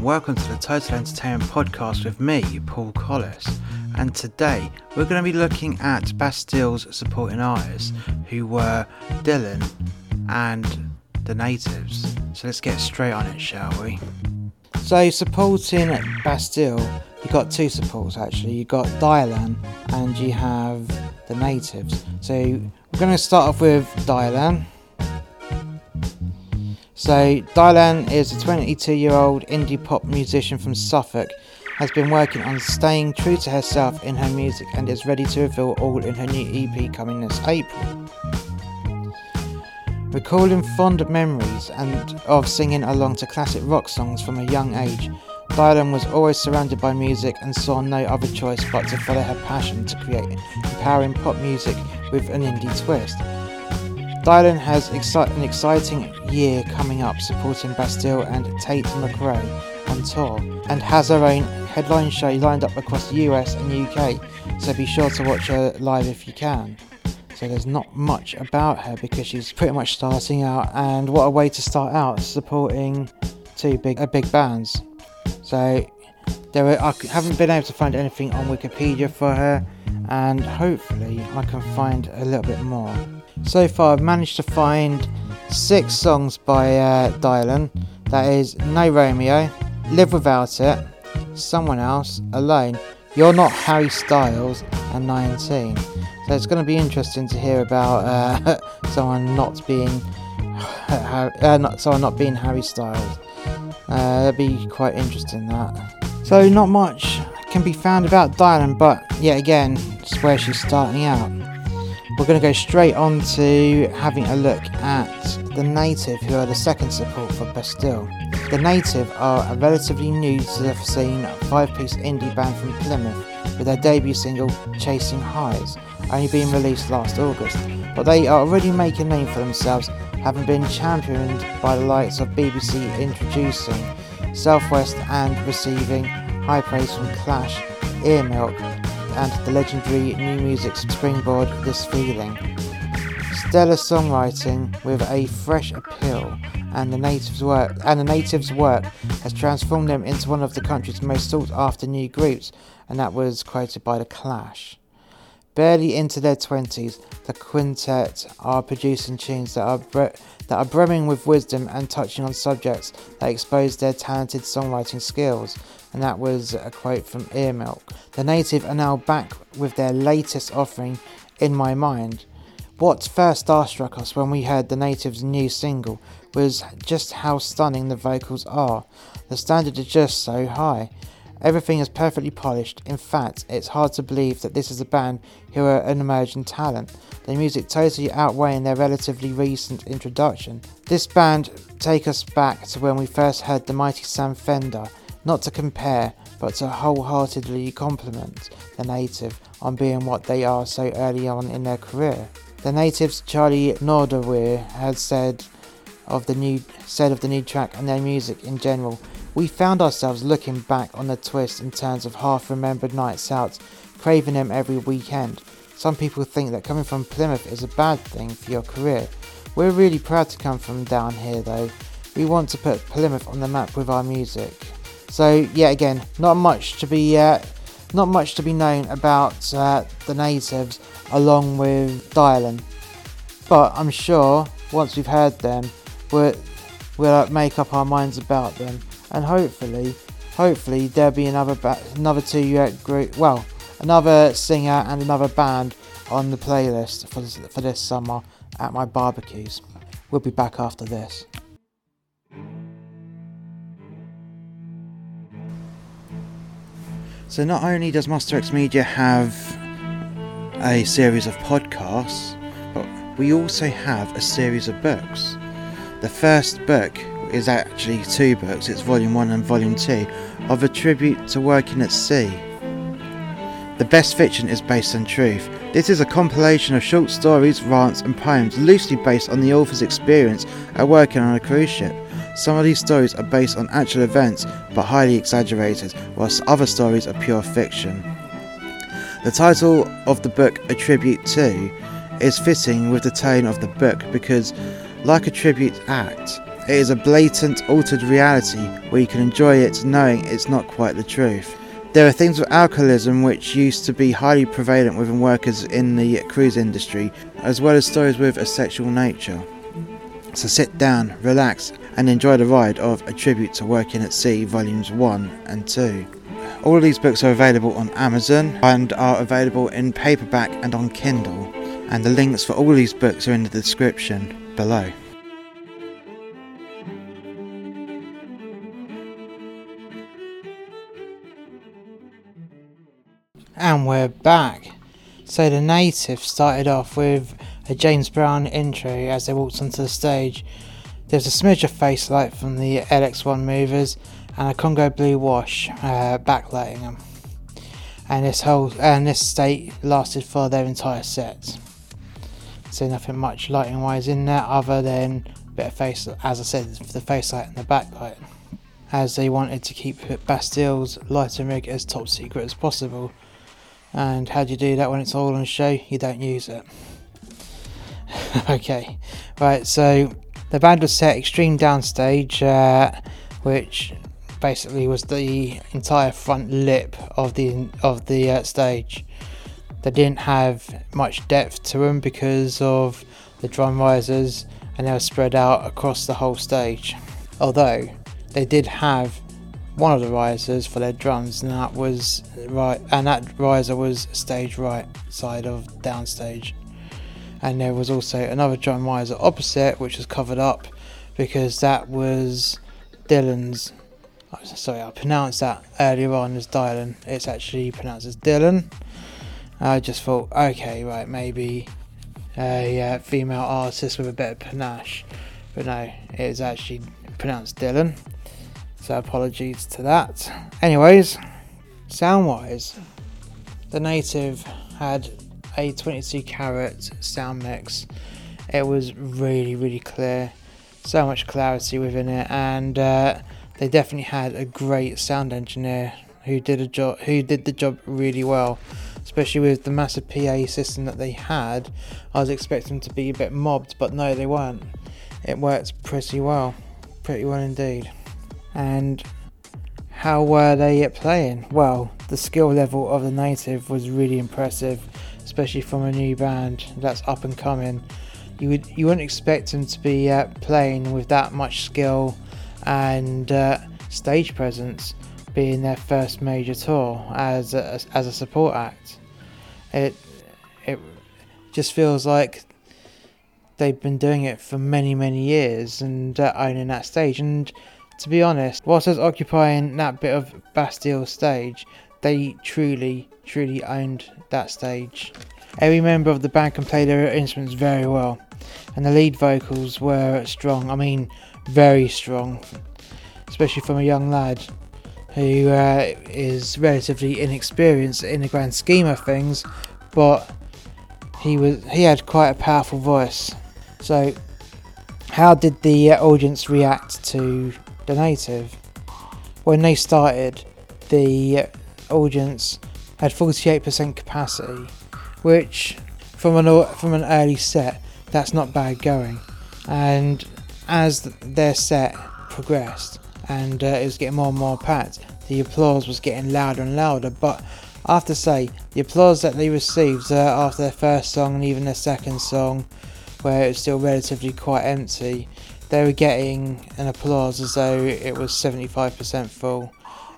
And welcome to the Total Entertainment Podcast with me, Paul Collis. And today we're going to be looking at Bastille's supporting artists, who were Dylan and the Natives. So let's get straight on it, shall we? So supporting Bastille, you got two supports actually. You got Dylan and you have the Natives. So we're going to start off with Dylan. So, Dylan is a 22 year old indie pop musician from Suffolk, has been working on staying true to herself in her music and is ready to reveal all in her new EP coming this April. Recalling fond memories and of singing along to classic rock songs from a young age, Dylan was always surrounded by music and saw no other choice but to follow her passion to create empowering pop music with an indie twist. Dylan has exci- an exciting year coming up supporting Bastille and Tate McRae on tour and has her own headline show lined up across the US and UK, so be sure to watch her live if you can. So there's not much about her because she's pretty much starting out, and what a way to start out supporting two big uh, big bands. So there are, I haven't been able to find anything on Wikipedia for her, and hopefully I can find a little bit more. So far, I've managed to find six songs by uh, Dylan. That is No Romeo, Live Without It, Someone Else, Alone, You're Not Harry Styles, and 19. So it's going to be interesting to hear about uh, someone not being uh, not someone not being Harry Styles. Uh, that'd be quite interesting. That. So not much can be found about Dylan, but yet again, it's where she's starting out. We're going to go straight on to having a look at the Native, who are the second support for Bastille. The Native are a relatively new to the scene five piece indie band from Plymouth with their debut single Chasing Highs only being released last August. But they are already making a name for themselves, having been championed by the likes of BBC introducing Southwest and receiving high praise from Clash, Earmilk, and the legendary New Music springboard This Feeling. Stellar songwriting with a fresh appeal, and the natives' work and the natives' work has transformed them into one of the country's most sought-after new groups, and that was quoted by the Clash. Barely into their twenties, the quintet are producing tunes that are bre- that are brimming with wisdom and touching on subjects that expose their talented songwriting skills and that was a quote from Earmilk. The Native are now back with their latest offering, In My Mind. What first starstruck us when we heard the Native's new single was just how stunning the vocals are. The standard is just so high. Everything is perfectly polished. In fact, it's hard to believe that this is a band who are an emerging talent. Their music totally outweighing their relatively recent introduction. This band take us back to when we first heard the mighty Sam Fender not to compare, but to wholeheartedly compliment the native on being what they are so early on in their career. The natives Charlie Nordweir had said of the new said of the new track and their music in general, we found ourselves looking back on the twists and turns of half remembered nights out, craving them every weekend. Some people think that coming from Plymouth is a bad thing for your career. We're really proud to come from down here though. We want to put Plymouth on the map with our music. So yeah, again, not much to be uh, not much to be known about uh, the natives along with Dylan, but I'm sure once we've heard them, we'll we'll make up our minds about them, and hopefully, hopefully there'll be another ba- another two uh, group, well, another singer and another band on the playlist for this, for this summer at my barbecues. We'll be back after this. So not only does Master X Media have a series of podcasts, but we also have a series of books. The first book is actually two books, it's volume 1 and volume 2, of a tribute to working at sea. The best fiction is based on truth. This is a compilation of short stories, rants, and poems loosely based on the author's experience at working on a cruise ship. Some of these stories are based on actual events but highly exaggerated, whilst other stories are pure fiction. The title of the book, A Tribute to, is fitting with the tone of the book because, like a tribute act, It is a blatant, altered reality where you can enjoy it knowing it's not quite the truth. There are things with alcoholism which used to be highly prevalent within workers in the cruise industry, as well as stories with a sexual nature. So sit down, relax, and enjoy the ride of A Tribute to Working at Sea, Volumes 1 and 2. All of these books are available on Amazon and are available in paperback and on Kindle, and the links for all these books are in the description below. And we're back. So the native started off with a James Brown intro as they walked onto the stage. There's a smidge of face light from the LX1 movers and a Congo blue wash uh, backlighting them. And this whole and this state lasted for their entire set. So nothing much lighting wise in there other than a bit of face as I said the face light and the backlight. As they wanted to keep Bastille's lighting rig as top secret as possible. And how do you do that when it's all on show? You don't use it. okay, right. So the band was set extreme downstage, uh, which basically was the entire front lip of the of the uh, stage. They didn't have much depth to them because of the drum risers, and they were spread out across the whole stage. Although they did have one of the risers for their drums, and that was right, and that riser was stage right side of downstage. And there was also another drum riser opposite which was covered up because that was Dylan's sorry I pronounced that earlier on as Dylan. It's actually pronounced as Dylan. I just thought okay right maybe a uh, female artist with a bit of panache. But no it is actually pronounced Dylan so apologies to that anyways sound wise the native had a 22 carat sound mix. It was really, really clear, so much clarity within it, and uh, they definitely had a great sound engineer who did a job, who did the job really well. Especially with the massive PA system that they had, I was expecting to be a bit mobbed, but no, they weren't. It worked pretty well, pretty well indeed. And how were they at playing? Well, the skill level of the native was really impressive especially from a new band that's up and coming. You would you wouldn't expect them to be uh, playing with that much skill and uh, stage presence, being their first major tour as a, as a support act. It it just feels like they've been doing it for many many years and uh, owning that stage. And to be honest, whilst I was occupying that bit of Bastille stage, they truly truly owned that stage. Every member of the band can play their instruments very well, and the lead vocals were strong. I mean, very strong, especially from a young lad who uh, is relatively inexperienced in the grand scheme of things, but he was he had quite a powerful voice. So, how did the uh, audience react to the native? When they started, the audience had 48% capacity, which from an from an early set, that's not bad going. And as their set progressed and uh, it was getting more and more packed, the applause was getting louder and louder. But I have to say, the applause that they received uh, after their first song and even their second song, where it was still relatively quite empty, they were getting an applause as though it was 75% full.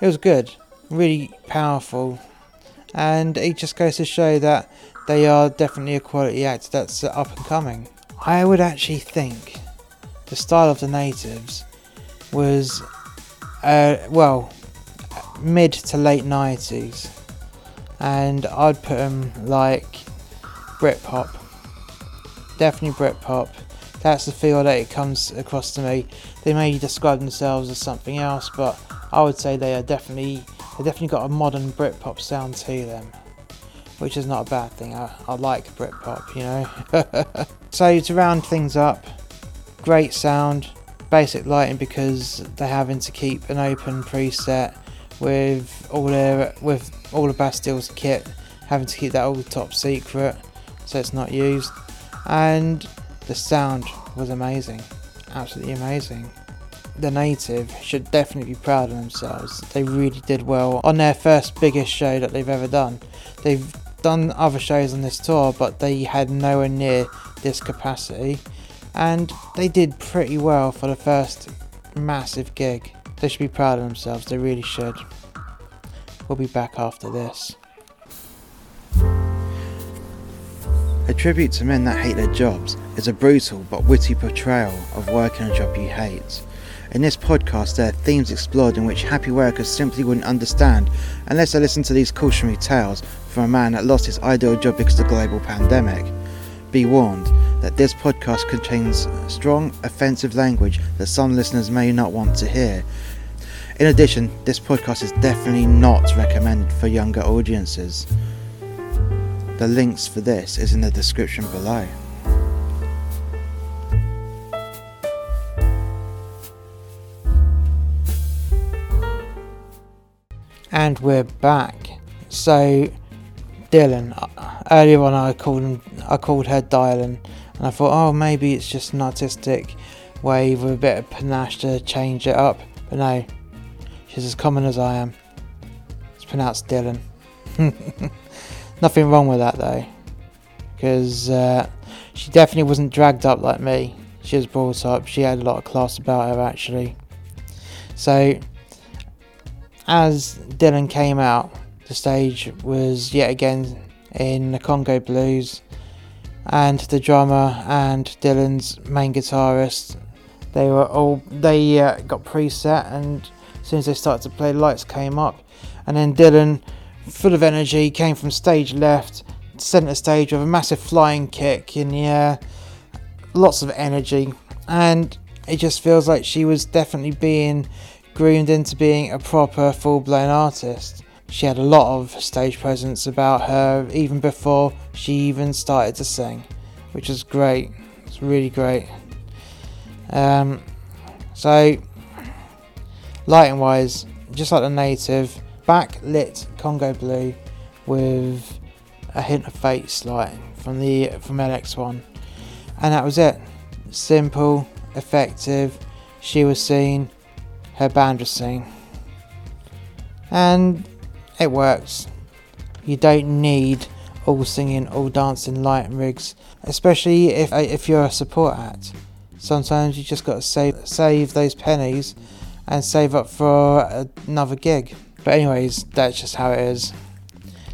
It was good, really powerful, and it just goes to show that they are definitely a quality act that's up and coming. I would actually think the style of the natives was, uh, well, mid to late 90s, and I'd put them like Britpop. Definitely Britpop. That's the feel that it comes across to me. They may describe themselves as something else, but I would say they are definitely they definitely got a modern Britpop sound to them, which is not a bad thing. I, I like Britpop, you know. so to round things up, great sound, basic lighting because they're having to keep an open preset with all their with all the Bastille's kit, having to keep that all top secret, so it's not used. And the sound was amazing, absolutely amazing. the native should definitely be proud of themselves. They really did well on their first biggest show that they've ever done. They've done other shows on this tour, but they had nowhere near this capacity, and they did pretty well for the first massive gig. They should be proud of themselves, they really should. We'll be back after this. A tribute to men that hate their jobs is a brutal but witty portrayal of working a job you hate. In this podcast, there are themes explored in which happy workers simply wouldn't understand unless they listened to these cautionary tales from a man that lost his ideal job because of the global pandemic. Be warned that this podcast contains strong, offensive language that some listeners may not want to hear. In addition, this podcast is definitely not recommended for younger audiences. The links for this is in the description below. And we're back. So, Dylan, earlier on I called him, I called her Dylan, and I thought, oh, maybe it's just an artistic way with a bit of panache to change it up. But no, she's as common as I am. It's pronounced Dylan. Nothing wrong with that though, because uh, she definitely wasn't dragged up like me. She was brought up. She had a lot of class about her actually. So, as Dylan came out, the stage was yet again in the Congo Blues, and the drummer and Dylan's main guitarist. They were all they uh, got preset, and as soon as they started to play, lights came up, and then Dylan full of energy, came from stage left, centre stage with a massive flying kick in the air, lots of energy, and it just feels like she was definitely being groomed into being a proper full blown artist. She had a lot of stage presence about her even before she even started to sing, which is great. It's really great. Um, so, lighting wise, just like the native, backlit Congo blue with a hint of face light from the from LX1, and that was it. Simple, effective. She was seen, her band was seen, and it works. You don't need all singing, all dancing light rigs, especially if uh, if you're a support act. Sometimes you just got to save save those pennies and save up for another gig. But anyways, that's just how it is.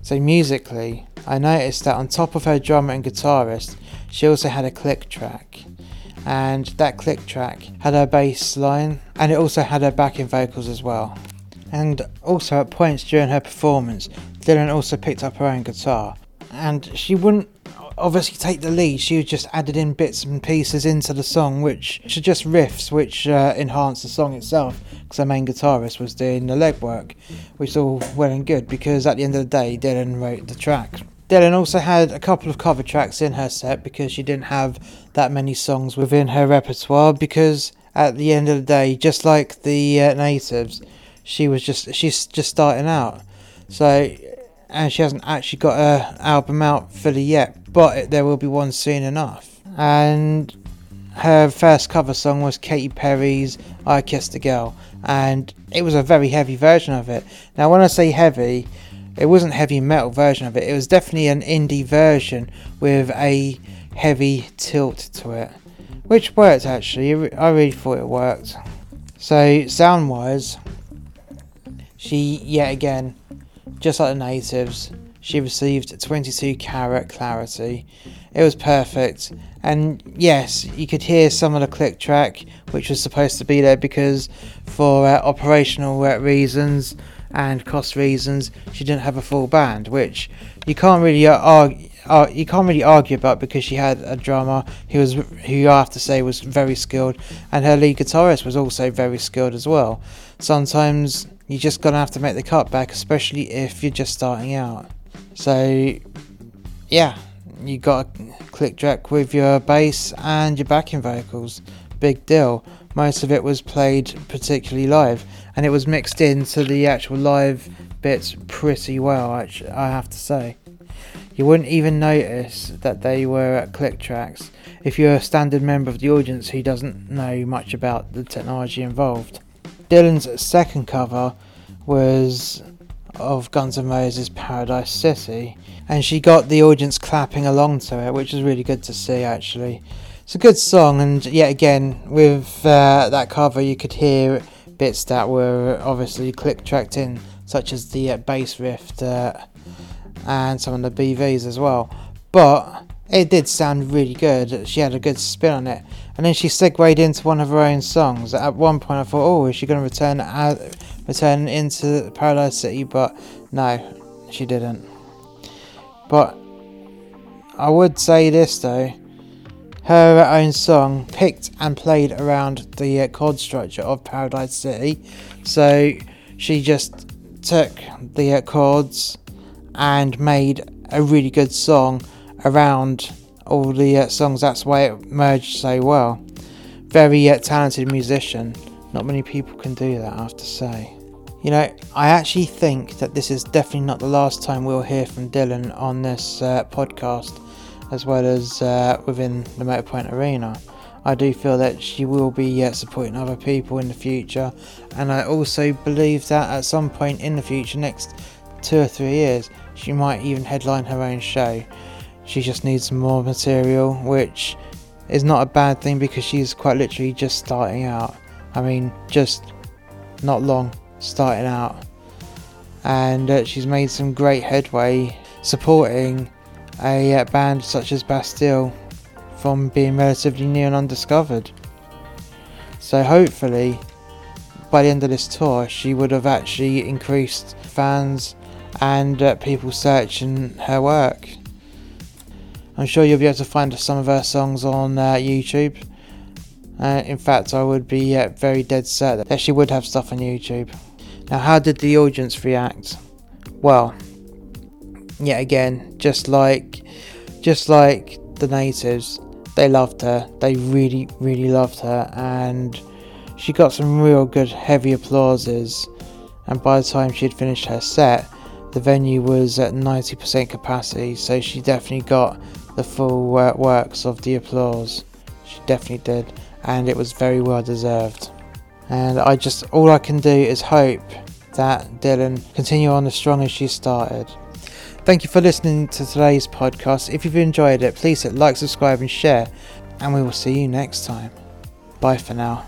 So musically, I noticed that on top of her drummer and guitarist, she also had a click track. And that click track had her bass line and it also had her backing vocals as well. And also at points during her performance, Dylan also picked up her own guitar. And she wouldn't obviously take the lead. She just added in bits and pieces into the song, which just riffs which uh, enhance the song itself. Because the main guitarist was doing the legwork, which is all well and good. Because at the end of the day, Dylan wrote the track. Dylan also had a couple of cover tracks in her set because she didn't have that many songs within her repertoire. Because at the end of the day, just like the uh, natives, she was just she's just starting out. So and she hasn't actually got her album out fully yet, but there will be one soon enough. And her first cover song was Katy Perry's I Kissed a Girl, and it was a very heavy version of it. Now, when I say heavy, it wasn't heavy metal version of it, it was definitely an indie version with a heavy tilt to it, which worked actually. I really thought it worked. So, sound wise, she yet again just like the natives, she received 22 carat clarity. It was perfect. And yes, you could hear some of the click track, which was supposed to be there because for uh, operational uh, reasons and cost reasons, she didn't have a full band, which you can't really uh, argue. Uh, you can't really argue about because she had a drummer who was who you have to say was very skilled, and her lead guitarist was also very skilled as well. Sometimes you're just gonna have to make the cut back, especially if you're just starting out. So, yeah, you got a click track with your bass and your backing vocals. Big deal. Most of it was played particularly live, and it was mixed into the actual live bits pretty well. I have to say, you wouldn't even notice that they were click tracks if you're a standard member of the audience who doesn't know much about the technology involved. Dylan's second cover was of Guns N' Roses' Paradise City, and she got the audience clapping along to it, which was really good to see actually. It's a good song, and yet again, with uh, that cover, you could hear bits that were obviously click tracked in, such as the uh, bass riff uh, and some of the BVs as well. But it did sound really good. She had a good spin on it, and then she segued into one of her own songs. At one point, I thought, "Oh, is she going to return return into Paradise City?" But no, she didn't. But I would say this though: her own song picked and played around the uh, chord structure of Paradise City, so she just took the uh, chords and made a really good song around all the uh, songs. That's why it merged so well. Very uh, talented musician. Not many people can do that, I have to say. You know, I actually think that this is definitely not the last time we'll hear from Dylan on this uh, podcast, as well as uh, within the Motorpoint Arena. I do feel that she will be uh, supporting other people in the future, and I also believe that at some point in the future, next two or three years, she might even headline her own show. She just needs more material, which is not a bad thing because she's quite literally just starting out. I mean, just not long starting out. And uh, she's made some great headway supporting a uh, band such as Bastille from being relatively new and undiscovered. So hopefully, by the end of this tour, she would have actually increased fans and uh, people searching her work. I'm sure you'll be able to find some of her songs on uh, YouTube. Uh, in fact, I would be uh, very dead set that she would have stuff on YouTube. Now, how did the audience react? Well, yet again, just like, just like the natives, they loved her. They really, really loved her, and she got some real good heavy applauses. And by the time she had finished her set, the venue was at 90% capacity, so she definitely got the full uh, works of the applause. She definitely did, and it was very well deserved. And I just, all I can do is hope that Dylan continue on as strong as she started. Thank you for listening to today's podcast. If you've enjoyed it, please hit like, subscribe, and share, and we will see you next time. Bye for now.